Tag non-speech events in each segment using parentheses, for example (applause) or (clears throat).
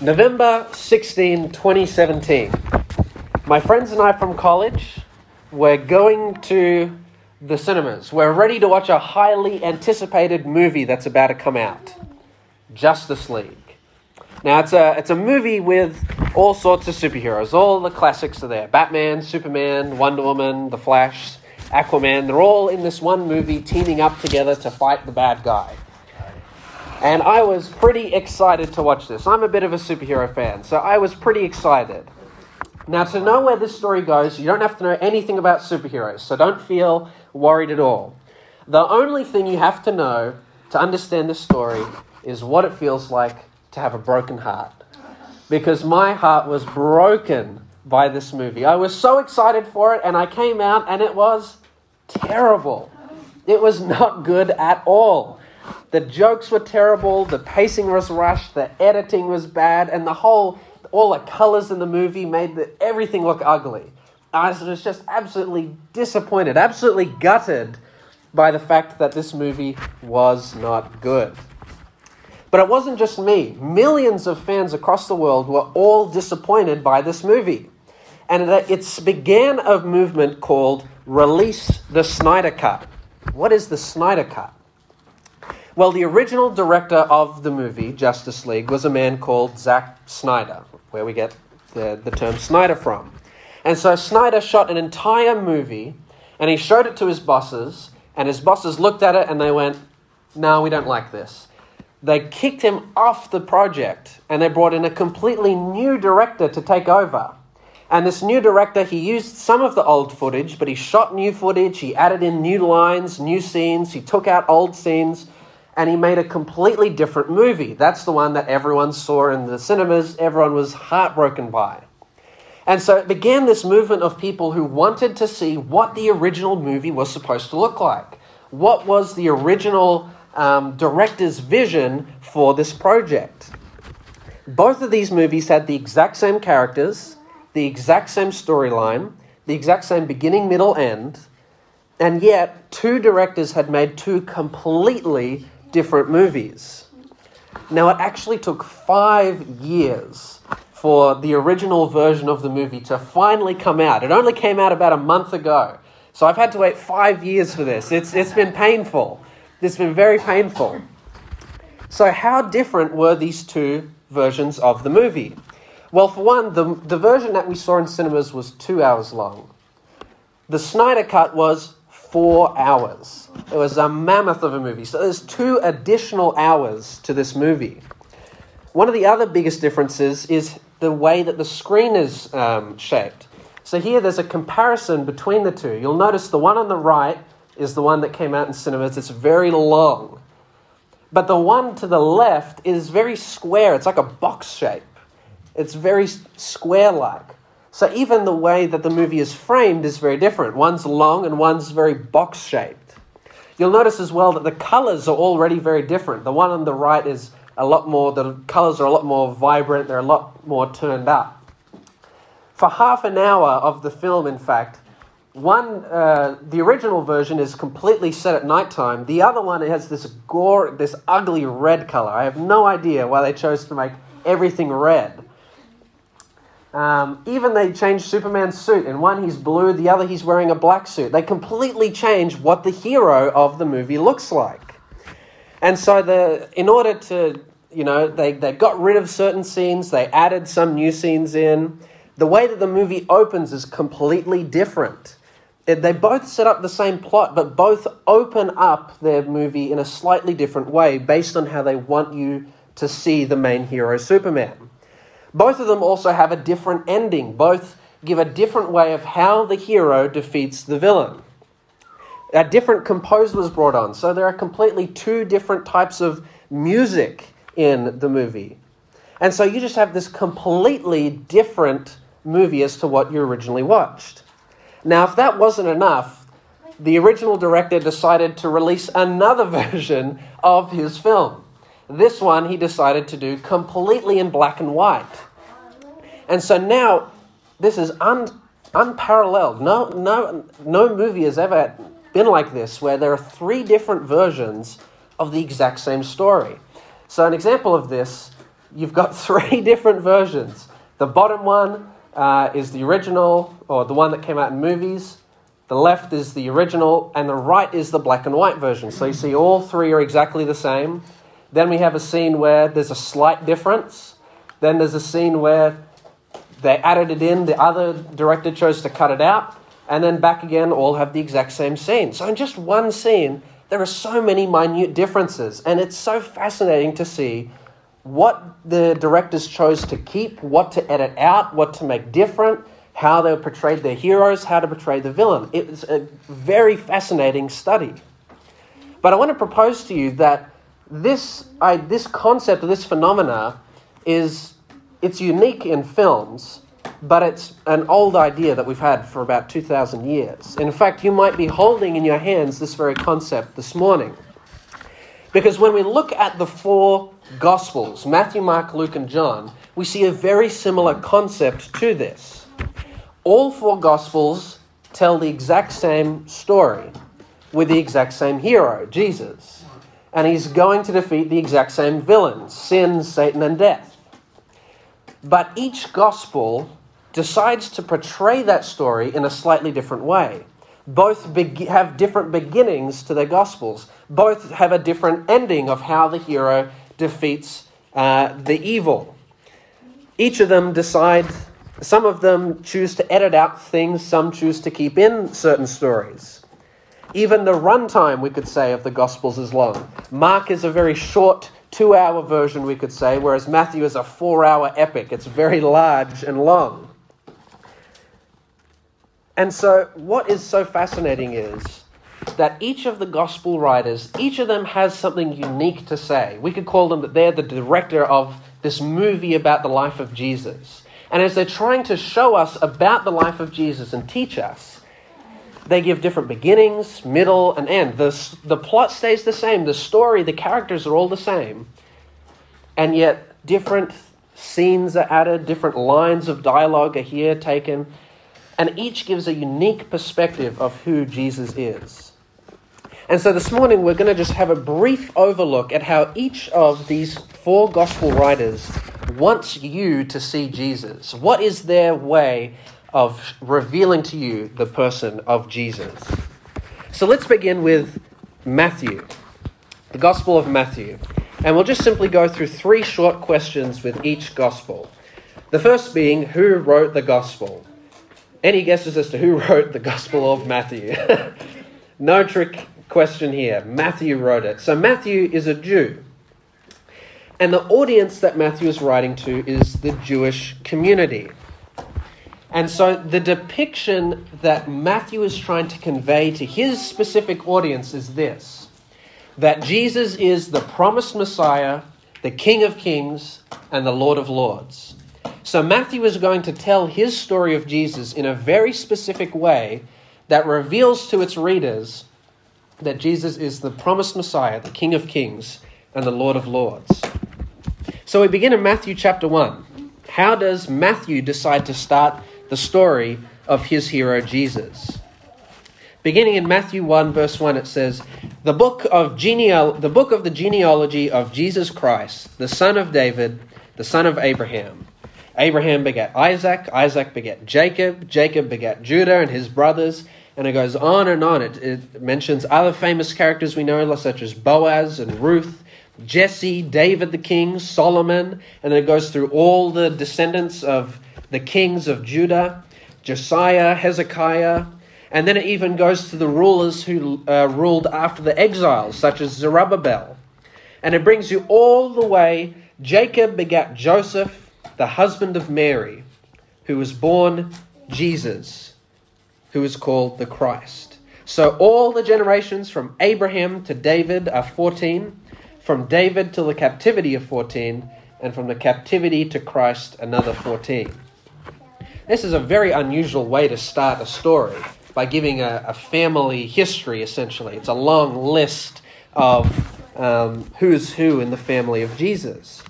November 16, 2017. My friends and I from college, we're going to the cinemas. We're ready to watch a highly anticipated movie that's about to come out Justice League. Now, it's a, it's a movie with all sorts of superheroes. All the classics are there Batman, Superman, Wonder Woman, The Flash, Aquaman. They're all in this one movie teaming up together to fight the bad guy. And I was pretty excited to watch this. I'm a bit of a superhero fan, so I was pretty excited. Now, to know where this story goes, you don't have to know anything about superheroes, so don't feel worried at all. The only thing you have to know to understand this story is what it feels like to have a broken heart. Because my heart was broken by this movie. I was so excited for it, and I came out, and it was terrible. It was not good at all. The jokes were terrible, the pacing was rushed, the editing was bad, and the whole, all the colors in the movie made the, everything look ugly. I was just absolutely disappointed, absolutely gutted by the fact that this movie was not good. But it wasn't just me. Millions of fans across the world were all disappointed by this movie. And it began a movement called Release the Snyder Cut. What is the Snyder Cut? Well, the original director of the movie, Justice League, was a man called Zack Snyder, where we get the, the term Snyder from. And so Snyder shot an entire movie and he showed it to his bosses, and his bosses looked at it and they went, No, we don't like this. They kicked him off the project and they brought in a completely new director to take over. And this new director, he used some of the old footage, but he shot new footage, he added in new lines, new scenes, he took out old scenes, and he made a completely different movie. That's the one that everyone saw in the cinemas, everyone was heartbroken by. And so it began this movement of people who wanted to see what the original movie was supposed to look like. What was the original um, director's vision for this project? Both of these movies had the exact same characters, the exact same storyline, the exact same beginning, middle, end, and yet two directors had made two completely different movies. Now, it actually took five years for the original version of the movie to finally come out. It only came out about a month ago. So I've had to wait five years for this. It's, it's been painful. It's been very painful. So, how different were these two versions of the movie? Well, for one, the, the version that we saw in cinemas was two hours long. The Snyder Cut was four hours. It was a mammoth of a movie. So there's two additional hours to this movie. One of the other biggest differences is the way that the screen is um, shaped. So here there's a comparison between the two. You'll notice the one on the right is the one that came out in cinemas. It's very long. But the one to the left is very square. It's like a box shape. It's very square like. So even the way that the movie is framed is very different. One's long and one's very box shaped. You'll notice as well that the colors are already very different. The one on the right is a lot more, the colors are a lot more vibrant, they're a lot more turned up. For half an hour of the film, in fact, one, uh, the original version is completely set at nighttime. The other one has this gore, this ugly red color. I have no idea why they chose to make everything red. Um, even they changed Superman's suit. In one, he's blue, the other, he's wearing a black suit. They completely change what the hero of the movie looks like. And so, the, in order to, you know, they, they got rid of certain scenes, they added some new scenes in. The way that the movie opens is completely different. It, they both set up the same plot, but both open up their movie in a slightly different way based on how they want you to see the main hero, Superman. Both of them also have a different ending. Both give a different way of how the hero defeats the villain. A different composer was brought on, so there are completely two different types of music in the movie. And so you just have this completely different movie as to what you originally watched. Now, if that wasn't enough, the original director decided to release another (laughs) version of his film. This one he decided to do completely in black and white. And so now this is un, unparalleled. No, no, no movie has ever been like this, where there are three different versions of the exact same story. So, an example of this you've got (laughs) three different versions. The bottom one uh, is the original, or the one that came out in movies. The left is the original, and the right is the black and white version. So you see, all three are exactly the same. Then we have a scene where there's a slight difference. Then there's a scene where they added it in, the other director chose to cut it out, and then back again, all have the exact same scene. So in just one scene, there are so many minute differences, and it's so fascinating to see what the directors chose to keep, what to edit out, what to make different, how they portrayed their heroes, how to portray the villain. It's a very fascinating study. But I want to propose to you that this, I, this concept this phenomena is it's unique in films, but it's an old idea that we've had for about 2,000 years. In fact, you might be holding in your hands this very concept this morning. Because when we look at the four Gospels, Matthew, Mark, Luke, and John, we see a very similar concept to this. All four Gospels tell the exact same story with the exact same hero, Jesus. And he's going to defeat the exact same villains sin, Satan, and death. But each Gospel decides to portray that story in a slightly different way. Both be- have different beginnings to their Gospels, both have a different ending of how the hero defeats uh, the evil. Each of them decide, some of them choose to edit out things, some choose to keep in certain stories. Even the runtime, we could say, of the Gospels is long. Mark is a very short two hour version, we could say, whereas Matthew is a four hour epic. It's very large and long. And so, what is so fascinating is that each of the gospel writers, each of them has something unique to say. We could call them that they're the director of this movie about the life of Jesus. And as they're trying to show us about the life of Jesus and teach us, they give different beginnings, middle, and end. The, the plot stays the same, the story, the characters are all the same. And yet, different scenes are added, different lines of dialogue are here taken, and each gives a unique perspective of who Jesus is. And so this morning we're going to just have a brief overlook at how each of these four gospel writers wants you to see Jesus. What is their way of revealing to you the person of Jesus? So let's begin with Matthew, the Gospel of Matthew. And we'll just simply go through three short questions with each Gospel. The first being, who wrote the Gospel? Any guesses as to who (laughs) wrote the Gospel of Matthew? (laughs) no trick question here. Matthew wrote it. So Matthew is a Jew. And the audience that Matthew is writing to is the Jewish community. And so the depiction that Matthew is trying to convey to his specific audience is this that Jesus is the promised Messiah, the King of Kings, and the Lord of Lords. So Matthew is going to tell his story of Jesus in a very specific way that reveals to its readers that Jesus is the promised Messiah, the King of Kings, and the Lord of Lords. So we begin in Matthew chapter 1. How does Matthew decide to start the story of his hero Jesus? Beginning in Matthew 1 verse 1 it says, "The book of geneal- the book of the genealogy of Jesus Christ, the son of David, the son of Abraham. Abraham begat Isaac, Isaac begat Jacob, Jacob begat Judah and his brothers, and it goes on and on. It, it mentions other famous characters we know, such as Boaz and Ruth, Jesse, David the king, Solomon, and it goes through all the descendants of the kings of Judah, Josiah, Hezekiah, and then it even goes to the rulers who uh, ruled after the exiles, such as Zerubbabel. And it brings you all the way. Jacob begat Joseph, the husband of Mary, who was born Jesus who is called the Christ. So all the generations from Abraham to David are 14, from David to the captivity of 14, and from the captivity to Christ another 14. This is a very unusual way to start a story by giving a, a family history, essentially. It's a long list of um, who's who in the family of Jesus.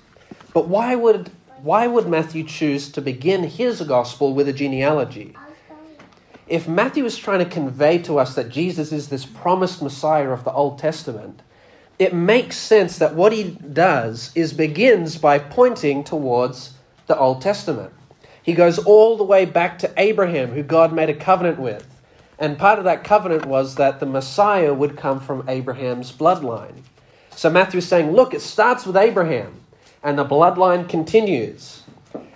But why would, why would Matthew choose to begin his gospel with a genealogy? if Matthew is trying to convey to us that Jesus is this promised Messiah of the Old Testament, it makes sense that what he does is begins by pointing towards the Old Testament. He goes all the way back to Abraham, who God made a covenant with. And part of that covenant was that the Messiah would come from Abraham's bloodline. So Matthew's saying, look, it starts with Abraham, and the bloodline continues.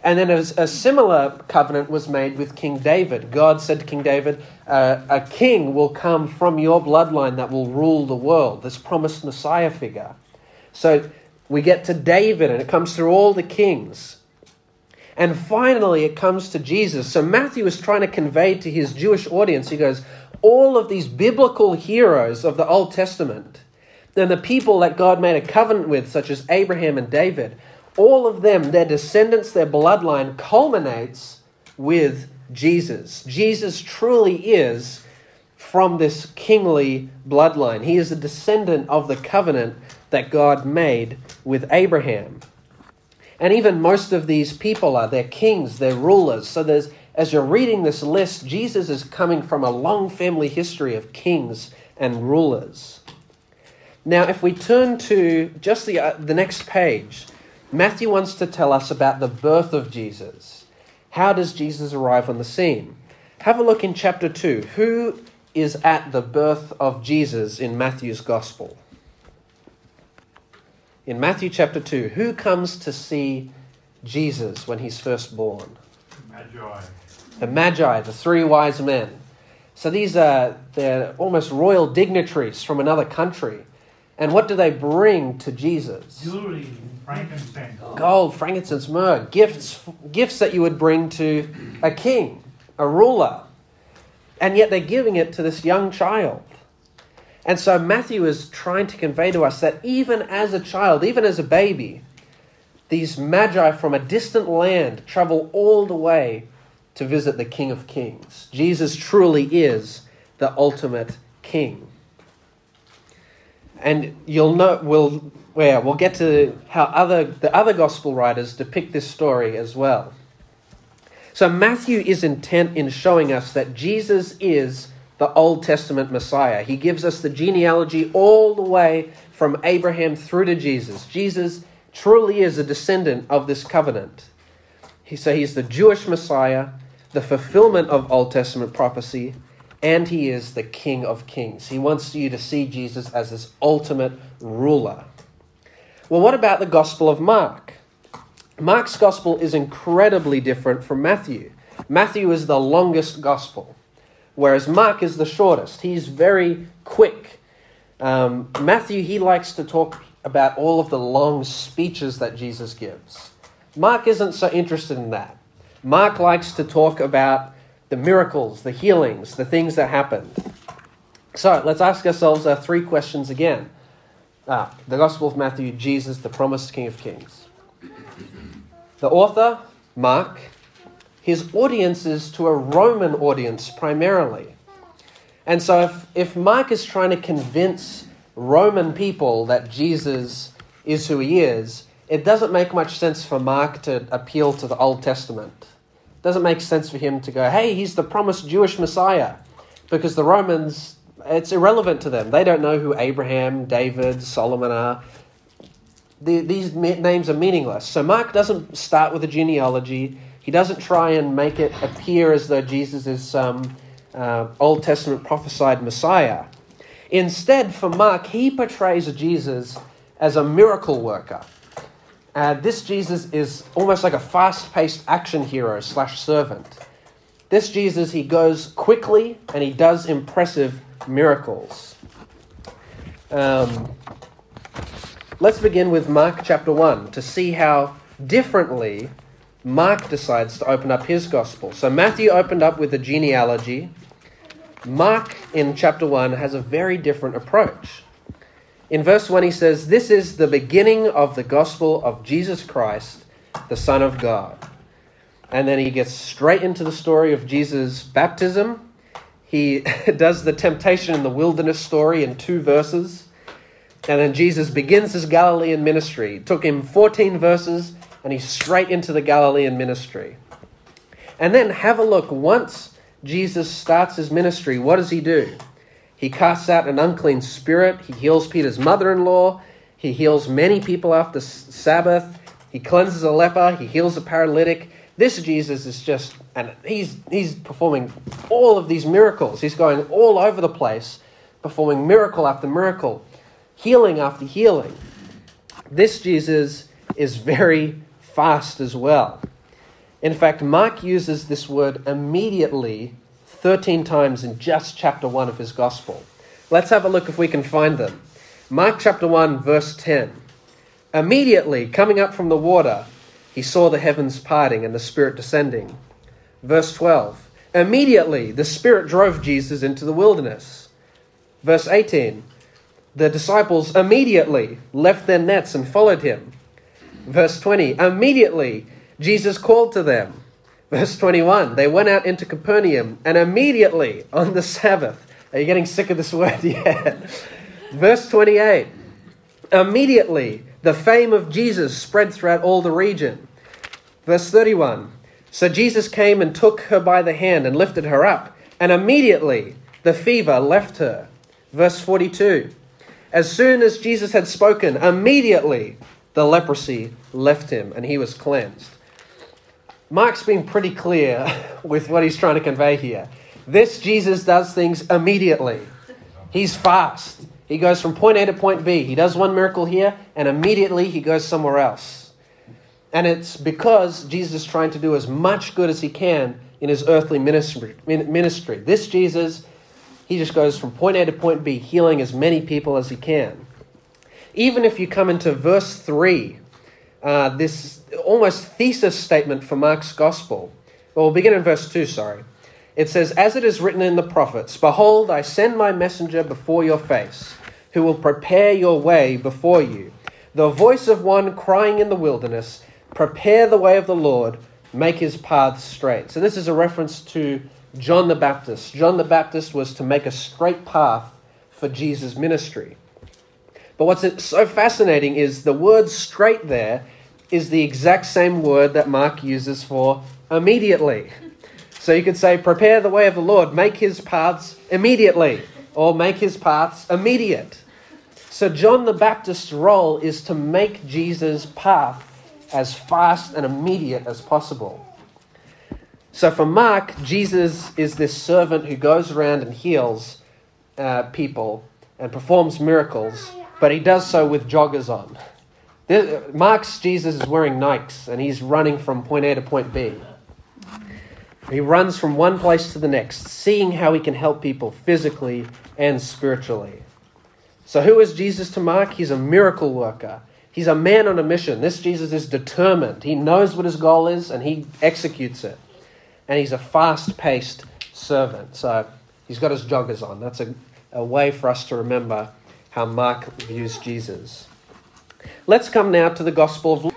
And then a, similar covenant was made with King David. God said to King David, uh, A king will come from your bloodline that will rule the world, this promised Messiah figure. So we get to David, and it comes through all the kings. And finally, it comes to Jesus. So Matthew is trying to convey to his Jewish audience, he goes, all of these biblical heroes of the Old Testament, then the people that God made a covenant with, such as Abraham and David, all of them, their descendants, their bloodline culminates with Jesus. Jesus truly is from this kingly bloodline. He is a descendant of the covenant that God made with Abraham. And even most of these people are, they're kings, they're rulers. So there's, as you're reading this list, Jesus is coming from a long family history of kings and rulers. Now, if we turn to just the, uh, the next page, Matthew wants to tell us about the birth of Jesus. How does Jesus arrive on the scene? Have a look in chapter 2. Who is at the birth of Jesus in Matthew's gospel? In Matthew chapter 2, who comes to see Jesus when he's first born? Magi. The Magi, the three wise men. So these are they're almost royal dignitaries from another country. And what do they bring to Jesus? Jewelry, frankincense. Gold, frankincense, myrrh, gifts gifts that you would bring to a king, a ruler. And yet they're giving it to this young child. And so Matthew is trying to convey to us that even as a child, even as a baby, these magi from a distant land travel all the way to visit the King of Kings. Jesus truly is the ultimate king. And you'll know we'll well, we'll get to how other the other gospel writers depict this story as well. So Matthew is intent in showing us that Jesus is the Old Testament Messiah. He gives us the genealogy all the way from Abraham through to Jesus. Jesus truly is a descendant of this covenant. He, so he's the Jewish Messiah, the fulfillment of Old Testament prophecy, and he is the King of Kings. He wants you to see Jesus as this ultimate ruler. Well, what about the Gospel of Mark? Mark's Gospel is incredibly different from Matthew. Matthew is the longest Gospel whereas Mark is the shortest. He's very quick. Um, Matthew, he likes to talk about all of the long speeches that Jesus gives. Mark isn't so interested in that. Mark likes to talk about the miracles, the healings, the things that happened. So let's ask ourselves our three questions again. Ah, the Gospel of Matthew, Jesus, the promised King of Kings. The author, Mark, his audience is to a Roman audience primarily. And so if, if Mark is trying to convince Roman people that Jesus is who he is, it doesn't make much sense for Mark to appeal to the Old Testament. It doesn't make sense for him to go, hey, he's the promised Jewish Messiah. Because the Romans, it's irrelevant to them. They don't know who Abraham, David, Solomon are. The, these names are meaningless. So Mark doesn't start with a genealogy. He doesn't try and make it appear as though Jesus is some uh, Old Testament prophesied Messiah. Instead, for Mark, he portrays Jesus as a miracle worker. Uh, this Jesus is almost like a fast paced action hero slash servant. This Jesus, he goes quickly and he does impressive miracles. Um, let's begin with Mark chapter 1 to see how differently Mark decides to open up his gospel. So Matthew opened up with a genealogy. Mark in chapter 1 has a very different approach. In verse 1, he says, This is the beginning of the gospel of Jesus Christ, the Son of God. And then he gets straight into the story of Jesus' baptism. He (laughs) does the temptation in the wilderness story in two verses. And then Jesus begins his Galilean ministry. It took him 14 verses and he's straight into the Galilean ministry. And then have a look. Once Jesus starts his ministry, what does he do? He casts out an unclean spirit. He heals Peter's mother in law. He heals many people after Sabbath. He cleanses a leper. He heals a paralytic. This Jesus is just, and he's, he's performing all of these miracles. He's going all over the place, performing miracle after miracle, healing after healing. This Jesus is very fast as well. In fact, Mark uses this word immediately 13 times in just chapter 1 of his gospel. Let's have a look if we can find them. Mark chapter 1, verse 10. Immediately, coming up from the water, he saw the heavens parting and the Spirit descending. Verse 12. Immediately, the Spirit drove Jesus into the wilderness. Verse 18. The disciples immediately left their nets and followed him. Verse 20. Immediately, Jesus called to them. Verse 21 They went out into Capernaum, and immediately on the Sabbath, are you getting sick of this word (laughs) yet? Verse 28 Immediately the fame of Jesus spread throughout all the region. Verse 31 So Jesus came and took her by the hand and lifted her up, and immediately the fever left her. Verse 42 As soon as Jesus had spoken, immediately the leprosy left him, and he was cleansed. Mark's been pretty clear (laughs) with what he's trying to convey here. This Jesus does things immediately. He's fast. He goes from point A to point B. He does one miracle here, and immediately he goes somewhere else. And it's because Jesus is trying to do as much good as he can in his earthly ministry. ministry. This Jesus, he just goes from point A to point B, healing as many people as he can. Even if you come into verse 3, uh, this almost thesis statement for Mark's gospel. Well, we'll begin in verse 2, sorry. It says, As it is written in the prophets, Behold, I send my messenger before your face, who will prepare your way before you. The voice of one crying in the wilderness, Prepare the way of the Lord, make his paths straight. So, this is a reference to John the Baptist. John the Baptist was to make a straight path for Jesus' ministry. But what's so fascinating is the word straight there is the exact same word that Mark uses for immediately. So you could say, prepare the way of the Lord, make his paths immediately, or make his paths immediate. So John the Baptist's role is to make Jesus' path as fast and immediate as possible. So for Mark, Jesus is this servant who goes around and heals uh, people and performs miracles but he does so with joggers on. Mark's Jesus is wearing Nikes and he's running from point A to point B. He runs from one place to the next, seeing how he can help people physically and spiritually. So, who is Jesus to Mark? He's a miracle worker. He's a man on a mission. This Jesus is determined. He knows what his goal is and he executes it. And he's a fast paced servant. So, he's got his joggers on. That's a, a way for us to remember how Mark views Jesus. Let's come now to the Gospel of Luke.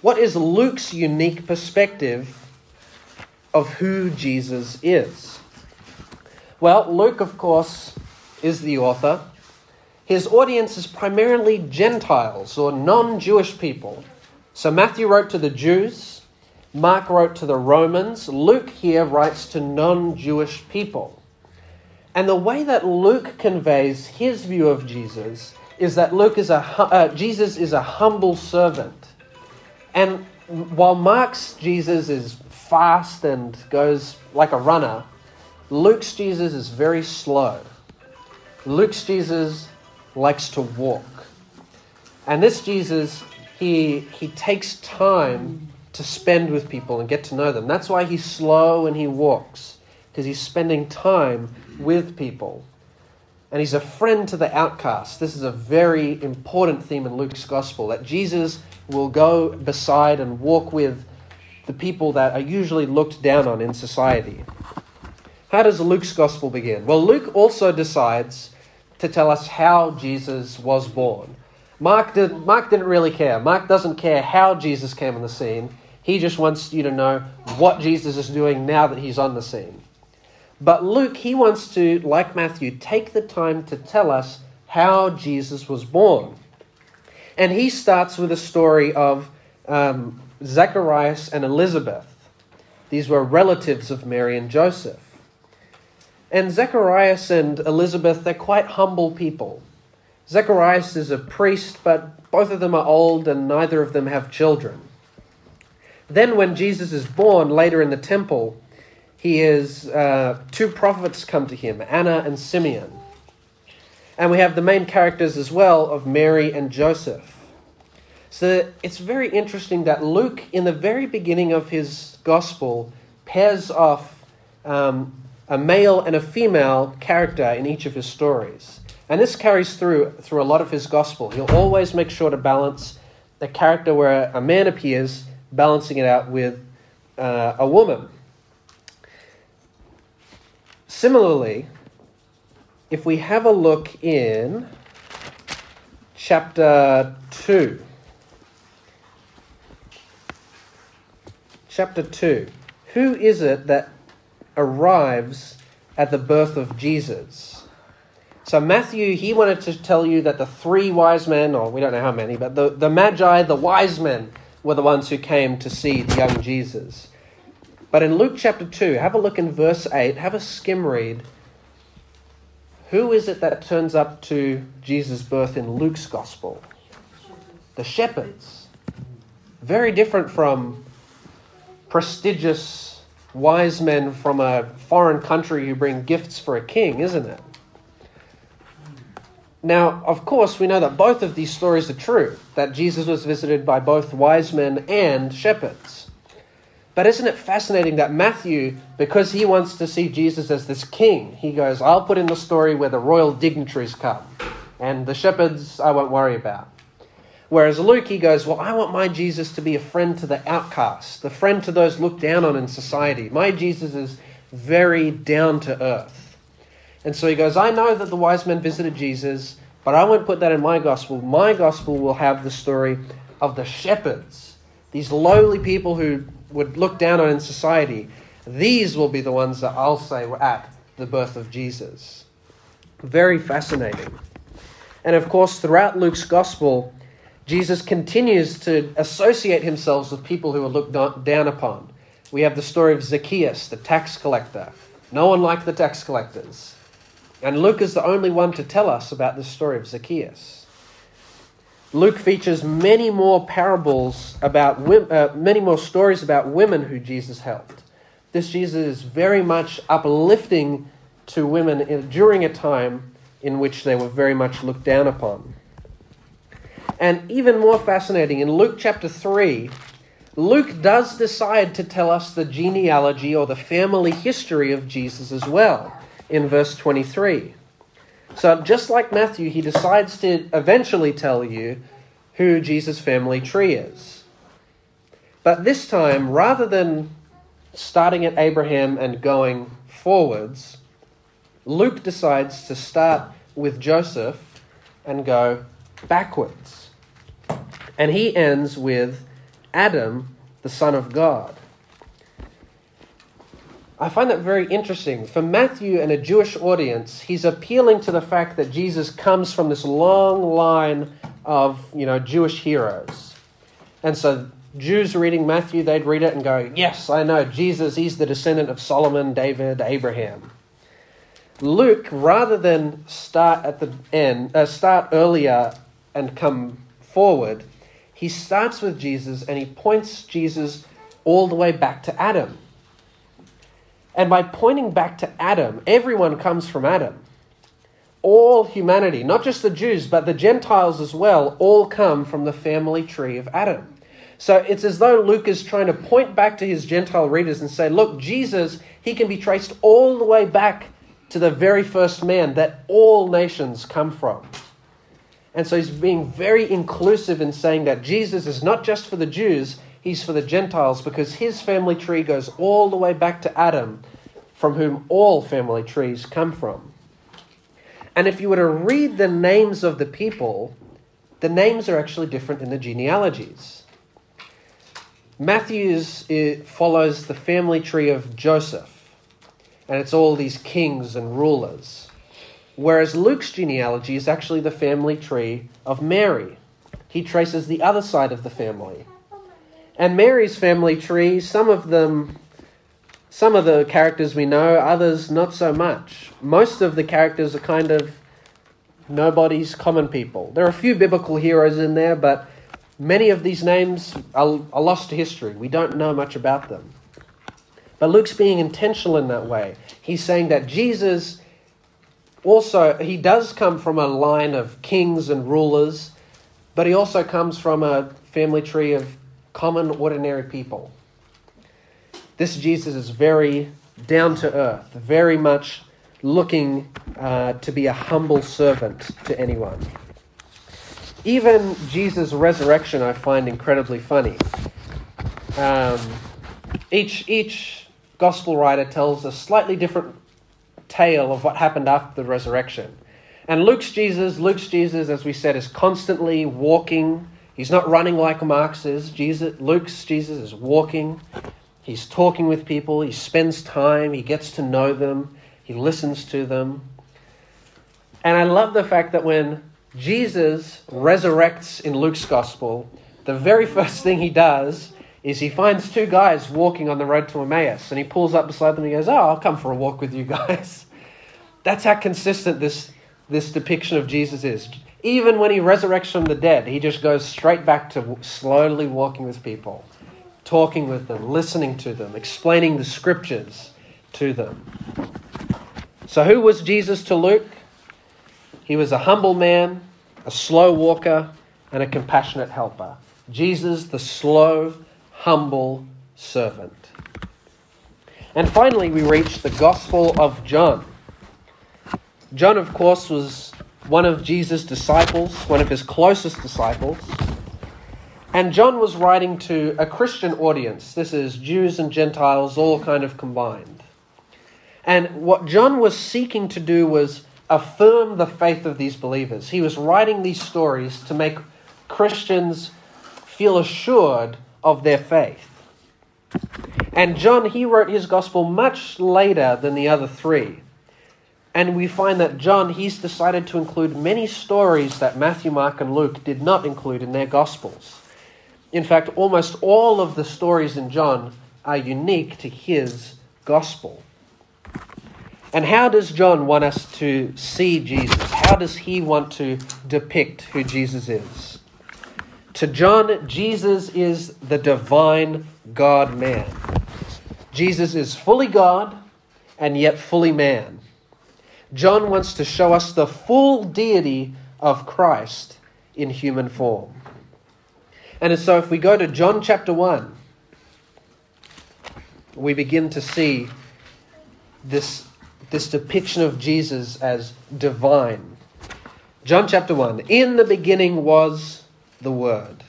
What is Luke's unique perspective of who Jesus is? Well, Luke, of course, is the author. His audience is primarily Gentiles or non Jewish people. So Matthew wrote to the Jews, Mark wrote to the Romans, Luke here writes to non Jewish people. And the way that Luke conveys his view of Jesus is that Luke is a uh, Jesus is a humble servant. And while Mark's Jesus is fast and goes like a runner, Luke's Jesus is very slow. Luke's Jesus likes to walk. And this Jesus, he, he takes time to spend with people and get to know them. That's why he's slow and he walks, because he's spending time with people. And he's a friend to the outcast. This is a very important theme in Luke's gospel that Jesus will go beside and walk with the people that are usually looked down on in society. How does Luke's gospel begin? Well, Luke also decides to tell us how Jesus was born. Mark, did, Mark didn't really care. Mark doesn't care how Jesus came on the scene. He just wants you to know what Jesus is doing now that he's on the scene. But Luke, he wants to, like Matthew, take the time to tell us how Jesus was born. And he starts with a story of um, Zacharias and Elizabeth. These were relatives of Mary and Joseph. And Zacharias and Elizabeth, they're quite humble people. Zacharias is a priest, but both of them are old and neither of them have children. Then, when Jesus is born later in the temple, he is uh, two prophets come to him, Anna and Simeon. And we have the main characters as well of Mary and Joseph. So it's very interesting that Luke, in the very beginning of his gospel, pairs off um, a male and a female character in each of his stories. And this carries through through a lot of his gospel. He'll always make sure to balance a character where a man appears, balancing it out with uh, a woman. Similarly, if we have a look in chapter 2, chapter 2, who is it that arrives at the birth of Jesus? So, Matthew, he wanted to tell you that the three wise men, or we don't know how many, but the, the Magi, the wise men, were the ones who came to see the young Jesus. But in Luke chapter 2, have a look in verse 8, have a skim read. Who is it that turns up to Jesus' birth in Luke's gospel? The shepherds. Very different from prestigious wise men from a foreign country who bring gifts for a king, isn't it? Now, of course, we know that both of these stories are true, that Jesus was visited by both wise men and shepherds. But isn't it fascinating that Matthew, because he wants to see Jesus as this king, he goes, I'll put in the story where the royal dignitaries come, and the shepherds I won't worry about. Whereas Luke, he goes, Well, I want my Jesus to be a friend to the outcast, the friend to those looked down on in society. My Jesus is very down to earth. And so he goes, I know that the wise men visited Jesus, but I won't put that in my gospel. My gospel will have the story of the shepherds, these lowly people who would look down on in society. These will be the ones that I'll say were at the birth of Jesus. Very fascinating. And of course, throughout Luke's gospel, Jesus continues to associate himself with people who are looked down upon. We have the story of Zacchaeus, the tax collector. No one liked the tax collectors. And Luke is the only one to tell us about the story of Zacchaeus. Luke features many more parables about uh, many more stories about women who Jesus helped. This Jesus is very much uplifting to women in, during a time in which they were very much looked down upon. And even more fascinating, in Luke chapter 3, Luke does decide to tell us the genealogy or the family history of Jesus as well in verse 23. So, just like Matthew, he decides to eventually tell you who Jesus' family tree is. But this time, rather than starting at Abraham and going forwards, Luke decides to start with Joseph and go backwards. And he ends with Adam, the Son of God. I find that very interesting. For Matthew and a Jewish audience, he's appealing to the fact that Jesus comes from this long line of, you know, Jewish heroes. And so Jews reading Matthew, they'd read it and go, Yes, I know, Jesus, he's the descendant of Solomon, David, Abraham. Luke, rather than start at the end, uh, start earlier and come forward, he starts with Jesus and he points Jesus all the way back to Adam. And by pointing back to Adam, everyone comes from Adam. All humanity, not just the Jews, but the Gentiles as well, all come from the family tree of Adam. So it's as though Luke is trying to point back to his Gentile readers and say, look, Jesus, he can be traced all the way back to the very first man that all nations come from. And so he's being very inclusive in saying that Jesus is not just for the Jews, he's for the Gentiles because his family tree goes all the way back to Adam, from whom all family trees come from. And if you were to read the names of the people, the names are actually different in the genealogies. Matthew's follows the family tree of Joseph, and it's all these kings and rulers. Whereas Luke's genealogy is actually the family tree of Mary. He traces the other side of the family. And Mary's family tree, some of them Some of the characters we know, others not so much. Most of the characters are kind of nobody's common people. There are a few biblical heroes in there, but many of these names are, are lost to history. We don't know much about them. But Luke's being intentional in that way. He's saying that Jesus also, he does come from a line of kings and rulers, but he also comes from a family tree of common, ordinary people. This Jesus is very down to earth, very much looking uh, to be a humble servant to anyone. Even Jesus' resurrection, I find incredibly funny. Um, each each gospel writer tells a slightly different tale of what happened after the resurrection. And Luke's Jesus, Luke's Jesus, as we said, is constantly walking. He's not running like Mark's is. Jesus, Luke's Jesus is walking. He's talking with people. He spends time. He gets to know them. He listens to them. And I love the fact that when Jesus resurrects in Luke's gospel, the very (laughs) first thing he does is he finds two guys walking on the road to Emmaus and he pulls up beside them and he goes, Oh, I'll come for a walk with you guys. (laughs) That's how consistent this, this depiction of Jesus is. Even when he resurrects from the dead, he just goes straight back to slowly walking with people, talking with them, listening to them, explaining the scriptures to them. So, who was Jesus to Luke? He was a humble man, a slow walker, and a compassionate helper. Jesus, the slow, humble servant. And finally, we reach the Gospel of John. John, of course, was one of Jesus' disciples, one of his closest disciples. And John was writing to a Christian audience. This is Jews and Gentiles all kind of combined. And what John was seeking to do was affirm the faith of these believers. He was writing these stories to make Christians feel assured of their faith. And John, he wrote his gospel much later than the other three. And we find that John, he's decided to include many stories that Matthew, Mark, and Luke did not include in their gospels. In fact, almost all of the stories in John are unique to his gospel. And how does John want us to see Jesus? How does he want to depict who Jesus is? To John, Jesus is the divine God man. Jesus is fully God and yet fully man. John wants to show us the full deity of Christ in human form. And so if we go to John chapter 1, we begin to see this this depiction of Jesus as divine. John chapter 1 In the beginning was the Word,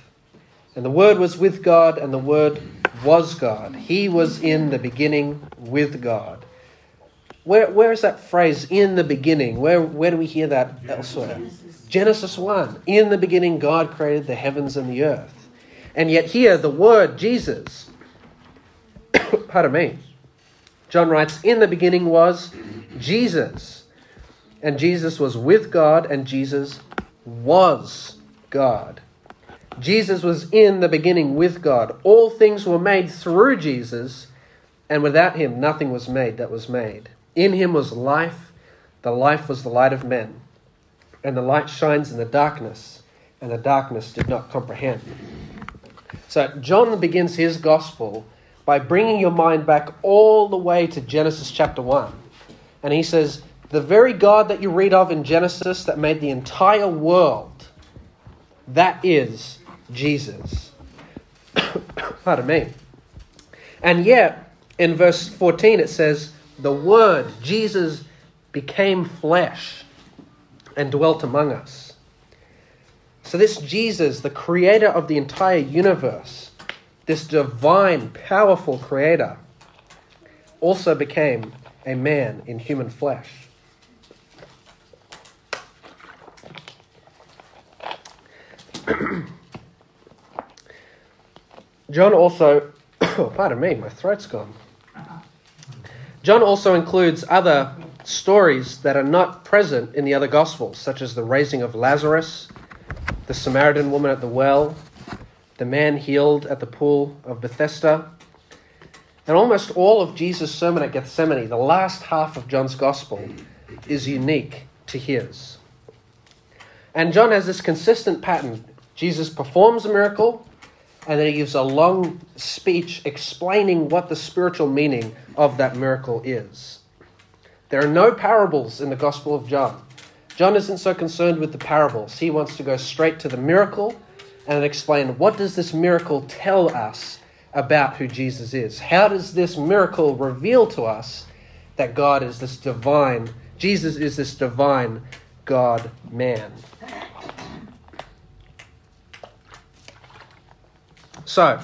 and the Word was with God, and the Word was God. He was in the beginning with God. Where, where is that phrase, in the beginning? Where, where do we hear that elsewhere? Genesis. Genesis 1. In the beginning, God created the heavens and the earth. And yet, here, the word Jesus, (coughs) pardon me, John writes, In the beginning was Jesus. And Jesus was with God, and Jesus was God. Jesus was in the beginning with God. All things were made through Jesus, and without him nothing was made that was made. In him was life, the life was the light of men. And the light shines in the darkness, and the darkness did not comprehend. So John begins his gospel by bringing your mind back all the way to Genesis chapter 1. And he says, The very God that you read of in Genesis that made the entire world, that is Jesus. (coughs) Pardon me. And yet, in verse 14, it says, The Word, Jesus, became flesh and dwelt among us. So, this Jesus, the creator of the entire universe, this divine, powerful creator, also became a man in human flesh. (clears throat) John also, (coughs) oh, pardon me, my throat's gone. Uh-huh. John also includes other stories that are not present in the other Gospels, such as the raising of Lazarus, the Samaritan woman at the well, the man healed at the pool of Bethesda. And almost all of Jesus' sermon at Gethsemane, the last half of John's gospel, is unique to his. And John has this consistent pattern. Jesus performs a miracle, and then he gives a long speech explaining what the spiritual meaning of that miracle is. There are no parables in the Gospel of John. John isn't so concerned with the parables. He wants to go straight to the miracle and explain what does this miracle tell us about who Jesus is? How does this miracle reveal to us that God is this divine, Jesus is this divine God man? So,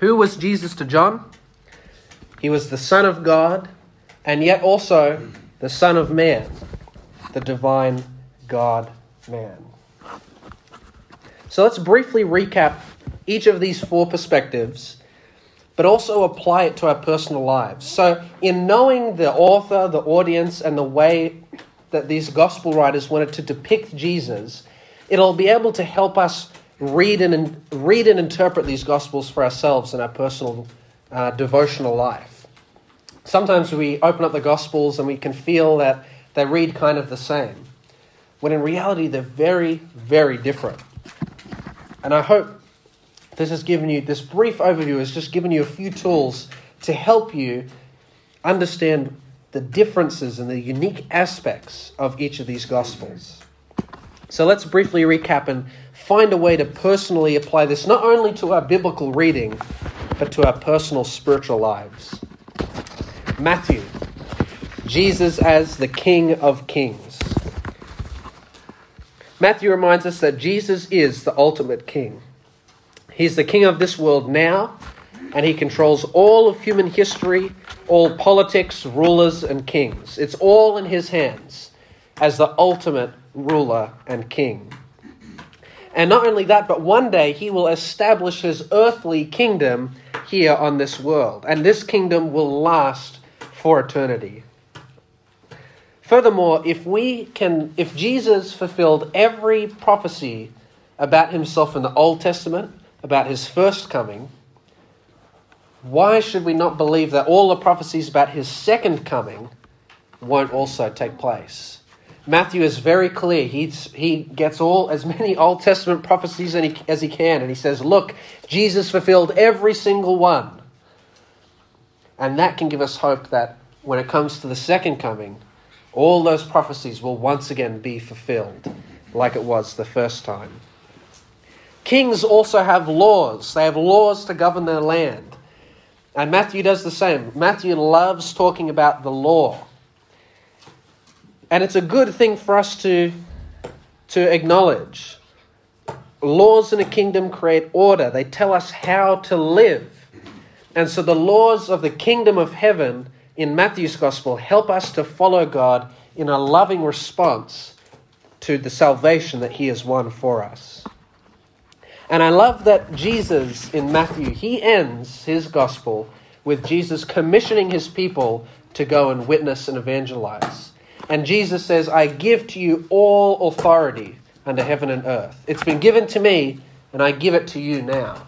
who was Jesus to John? He was the Son of God and yet also the Son of Man, the divine God man. So let's briefly recap each of these four perspectives, but also apply it to our personal lives. So, in knowing the author, the audience, and the way that these gospel writers wanted to depict Jesus, it'll be able to help us read and read and interpret these gospels for ourselves in our personal uh, devotional life. Sometimes we open up the gospels and we can feel that they read kind of the same, when in reality they're very, very different. And I hope this has given you this brief overview has just given you a few tools to help you understand the differences and the unique aspects of each of these gospels. So let's briefly recap and find a way to personally apply this not only to our biblical reading, but to our personal spiritual lives. Matthew, Jesus as the King of Kings. Matthew reminds us that Jesus is the ultimate King. He's the King of this world now, and he controls all of human history, all politics, rulers, and kings. It's all in his hands as the ultimate ruler and king. And not only that, but one day he will establish his earthly kingdom here on this world. And this kingdom will last for eternity. Furthermore, if we can if Jesus fulfilled every prophecy about himself in the Old Testament, about his first coming, why should we not believe that all the prophecies about his second coming won't also take place? Matthew is very clear. He's, he gets all as many Old Testament prophecies as he, as he can, and he says, Look, Jesus fulfilled every single one. And that can give us hope that when it comes to the second coming, all those prophecies will once again be fulfilled like it was the first time. Kings also have laws, they have laws to govern their land. And Matthew does the same. Matthew loves talking about the law. And it's a good thing for us to, to acknowledge. Laws in a kingdom create order, they tell us how to live. And so the laws of the kingdom of heaven in Matthew's gospel help us to follow God in a loving response to the salvation that he has won for us. And I love that Jesus in Matthew, he ends his gospel with Jesus commissioning his people to go and witness and evangelize. And Jesus says, I give to you all authority under heaven and earth. It's been given to me, and I give it to you now.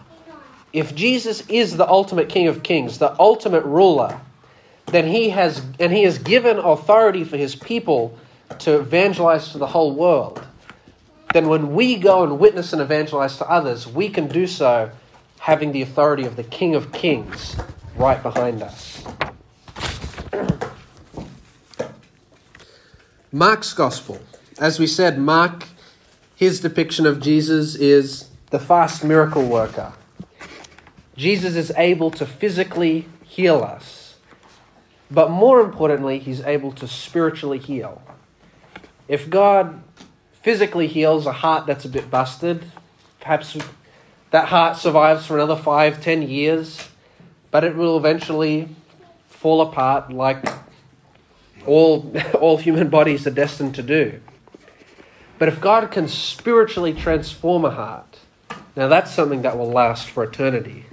If Jesus is the ultimate King of Kings, the ultimate ruler, then he has and he has given authority for his people to evangelize to the whole world. Then when we go and witness and evangelize to others, we can do so having the authority of the King of Kings right behind us. Mark's Gospel. As we said, Mark, his depiction of Jesus is the fast miracle worker. Jesus is able to physically heal us, but more importantly, he's able to spiritually heal. If God physically heals a heart that's a bit busted, perhaps that heart survives for another five, ten years, but it will eventually fall apart like all, (laughs) all human bodies are destined to do. But if God can spiritually transform a heart, now that's something that will last for eternity.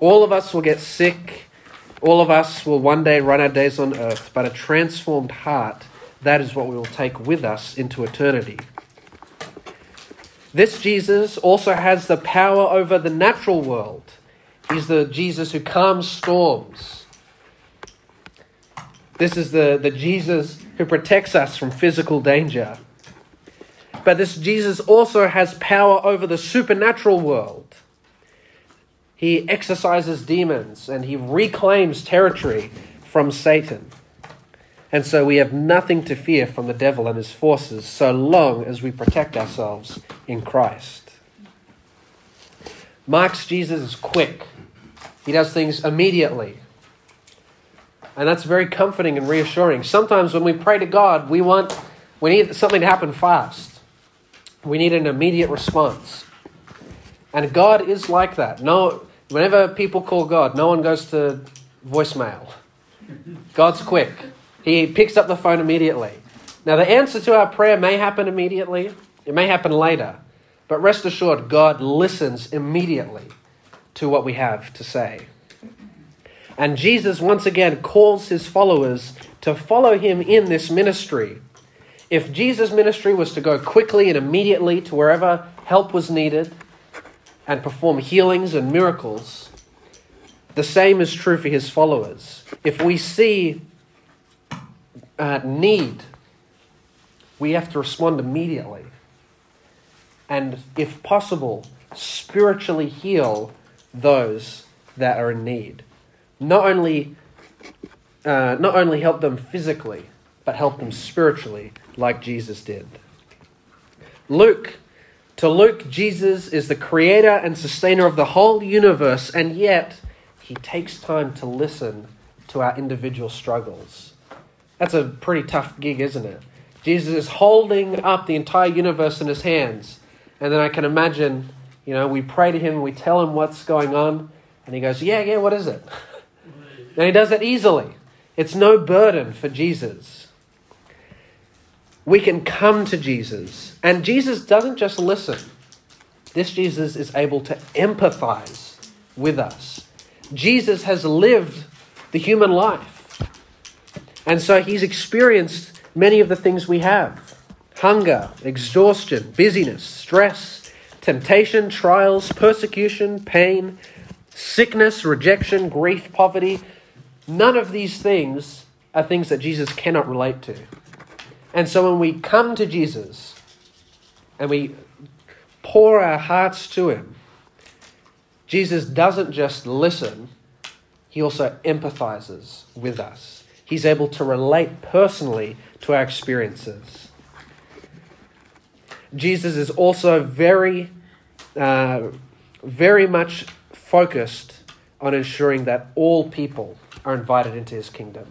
All of us will get sick. All of us will one day run our days on earth, but a transformed heart, that is what we will take with us into eternity. This Jesus also has the power over the natural world. He's the Jesus who calms storms. This is the, the Jesus who protects us from physical danger. But this Jesus also has power over the supernatural world. He exorcises demons and he reclaims territory from Satan. And so we have nothing to fear from the devil and his forces so long as we protect ourselves in Christ. Mark's Jesus is quick, he does things immediately. And that's very comforting and reassuring. Sometimes when we pray to God, we want we need something to happen fast. We need an immediate response. And God is like that. No whenever people call God, no one goes to voicemail. God's quick. He picks up the phone immediately. Now, the answer to our prayer may happen immediately, it may happen later, but rest assured, God listens immediately to what we have to say. And Jesus once again calls his followers to follow him in this ministry. If Jesus' ministry was to go quickly and immediately to wherever help was needed and perform healings and miracles, the same is true for his followers. If we see uh, need, we have to respond immediately. And if possible, spiritually heal those that are in need. Not only, uh, not only help them physically, but help them spiritually, like Jesus did. Luke, to Luke, Jesus is the creator and sustainer of the whole universe, and yet he takes time to listen to our individual struggles. That's a pretty tough gig, isn't it? Jesus is holding up the entire universe in his hands. And then I can imagine, you know, we pray to him, we tell him what's going on, and he goes, Yeah, yeah, what is it? (laughs) and he does it easily. It's no burden for Jesus. We can come to Jesus, and Jesus doesn't just listen. This Jesus is able to empathize with us. Jesus has lived the human life. And so he's experienced many of the things we have hunger, exhaustion, busyness, stress, temptation, trials, persecution, pain, sickness, rejection, grief, poverty. None of these things are things that Jesus cannot relate to. And so when we come to Jesus and we pour our hearts to him, Jesus doesn't just listen, he also empathizes with us. He's able to relate personally to our experiences. Jesus is also very, uh, very much focused on ensuring that all people are invited into his kingdom.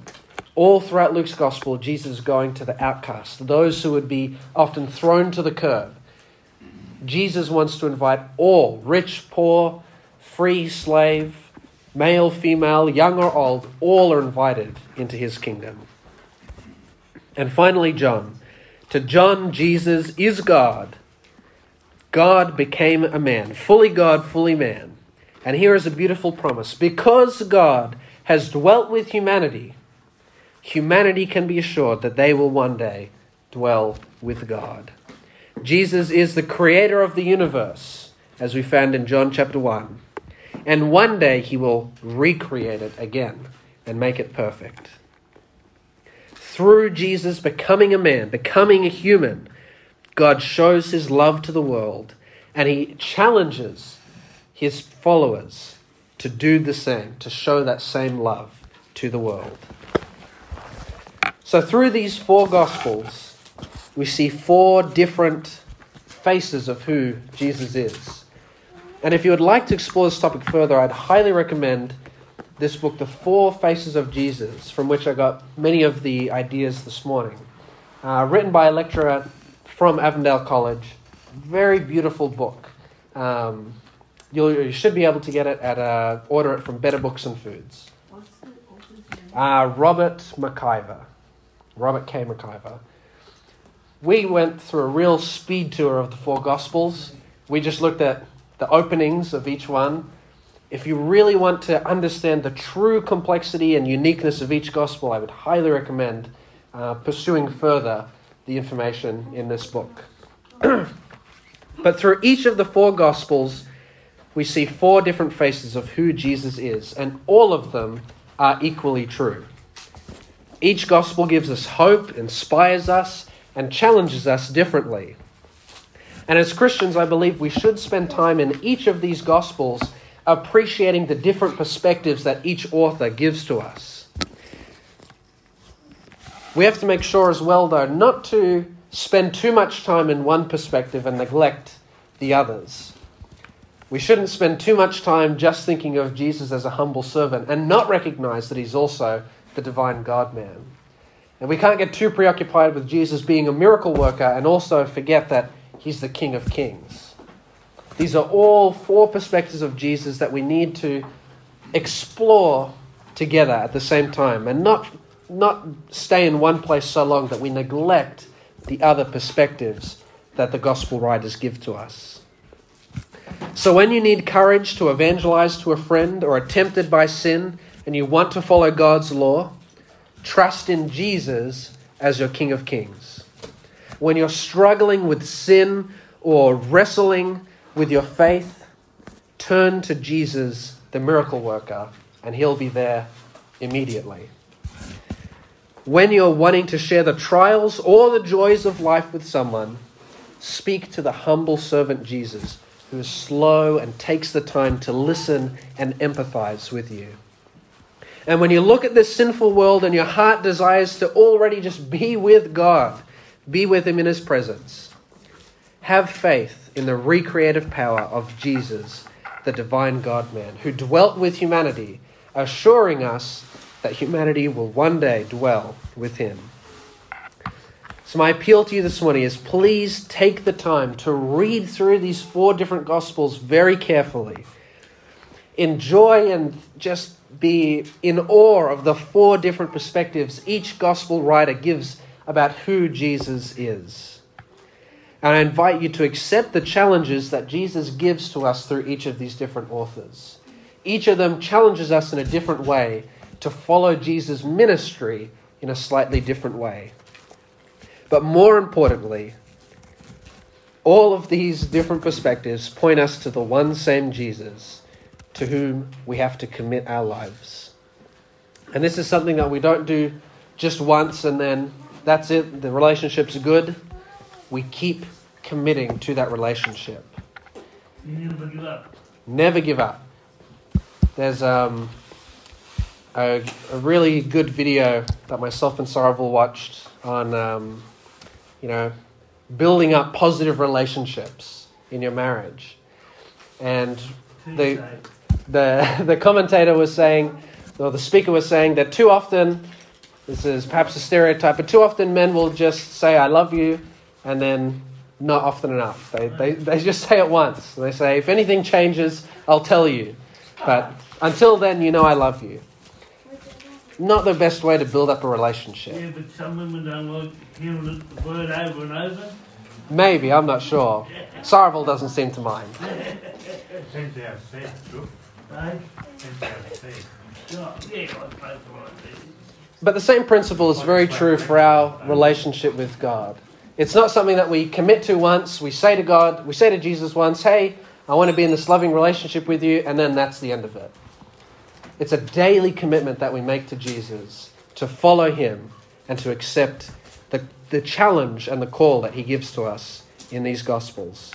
All throughout Luke's gospel, Jesus is going to the outcast, those who would be often thrown to the curb. Jesus wants to invite all, rich, poor, free, slave, Male, female, young or old, all are invited into his kingdom. And finally, John. To John, Jesus is God. God became a man, fully God, fully man. And here is a beautiful promise. Because God has dwelt with humanity, humanity can be assured that they will one day dwell with God. Jesus is the creator of the universe, as we found in John chapter 1. And one day he will recreate it again and make it perfect. Through Jesus becoming a man, becoming a human, God shows his love to the world and he challenges his followers to do the same, to show that same love to the world. So, through these four Gospels, we see four different faces of who Jesus is. And if you would like to explore this topic further, I'd highly recommend this book, The Four Faces of Jesus, from which I got many of the ideas this morning. Uh, written by a lecturer from Avondale College. Very beautiful book. Um, you should be able to get it at uh, order it from Better Books and Foods. Uh, Robert McIver. Robert K. McIver. We went through a real speed tour of the four Gospels. We just looked at the openings of each one. If you really want to understand the true complexity and uniqueness of each gospel, I would highly recommend uh, pursuing further the information in this book. (clears throat) but through each of the four gospels, we see four different faces of who Jesus is, and all of them are equally true. Each gospel gives us hope, inspires us, and challenges us differently. And as Christians, I believe we should spend time in each of these gospels appreciating the different perspectives that each author gives to us. We have to make sure as well, though, not to spend too much time in one perspective and neglect the others. We shouldn't spend too much time just thinking of Jesus as a humble servant and not recognize that he's also the divine God man. And we can't get too preoccupied with Jesus being a miracle worker and also forget that he's the King of Kings. These are all four perspectives of Jesus that we need to explore together at the same time and not, not stay in one place so long that we neglect the other perspectives that the gospel writers give to us. So, when you need courage to evangelize to a friend or are tempted by sin and you want to follow God's law, trust in Jesus as your King of Kings. When you're struggling with sin or wrestling with your faith, turn to Jesus, the miracle worker, and he'll be there immediately. When you're wanting to share the trials or the joys of life with someone, speak to the humble servant Jesus, who is slow and takes the time to listen and empathize with you. And when you look at this sinful world and your heart desires to already just be with God, be with Him in His presence, have faith in the recreative power of Jesus, the divine God man, who dwelt with humanity, assuring us that humanity will one day dwell with Him. So, my appeal to you this morning is please take the time to read through these four different Gospels very carefully. Enjoy and just be in awe of the four different perspectives each Gospel writer gives about who Jesus is. And I invite you to accept the challenges that Jesus gives to us through each of these different authors. Each of them challenges us in a different way to follow Jesus' ministry in a slightly different way. But more importantly, all of these different perspectives point us to the one same Jesus to whom we have to commit our lives. And this is something that we don't do just once and then that's it, the relationship's good. We keep committing to that relationship. Never give up. Never give up. There's um, a, a really good video that myself and Sarvel watched on, um, you know, building up positive relationships in your marriage. And the, the, (laughs) the commentator was saying, or the speaker was saying that too often, this is perhaps a stereotype, but too often men will just say, I love you, and then not often enough. They, they, they just say it once. They say, if anything changes, I'll tell you. But until then, you know I love you. Not the best way to build up a relationship. Yeah, but some women don't like hearing the word over and over. Maybe, I'm not sure. Sarvel doesn't seem to mind. Depends how said, look, depends how said. Yeah, yeah, I suppose like this. But the same principle is very true for our relationship with God. It's not something that we commit to once. We say to God, we say to Jesus once, hey, I want to be in this loving relationship with you, and then that's the end of it. It's a daily commitment that we make to Jesus to follow him and to accept the, the challenge and the call that he gives to us in these Gospels.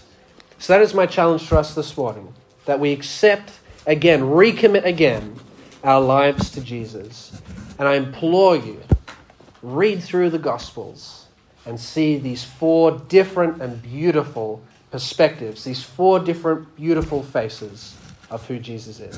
So that is my challenge to us this morning that we accept again, recommit again our lives to Jesus. And I implore you, read through the Gospels and see these four different and beautiful perspectives, these four different beautiful faces of who Jesus is.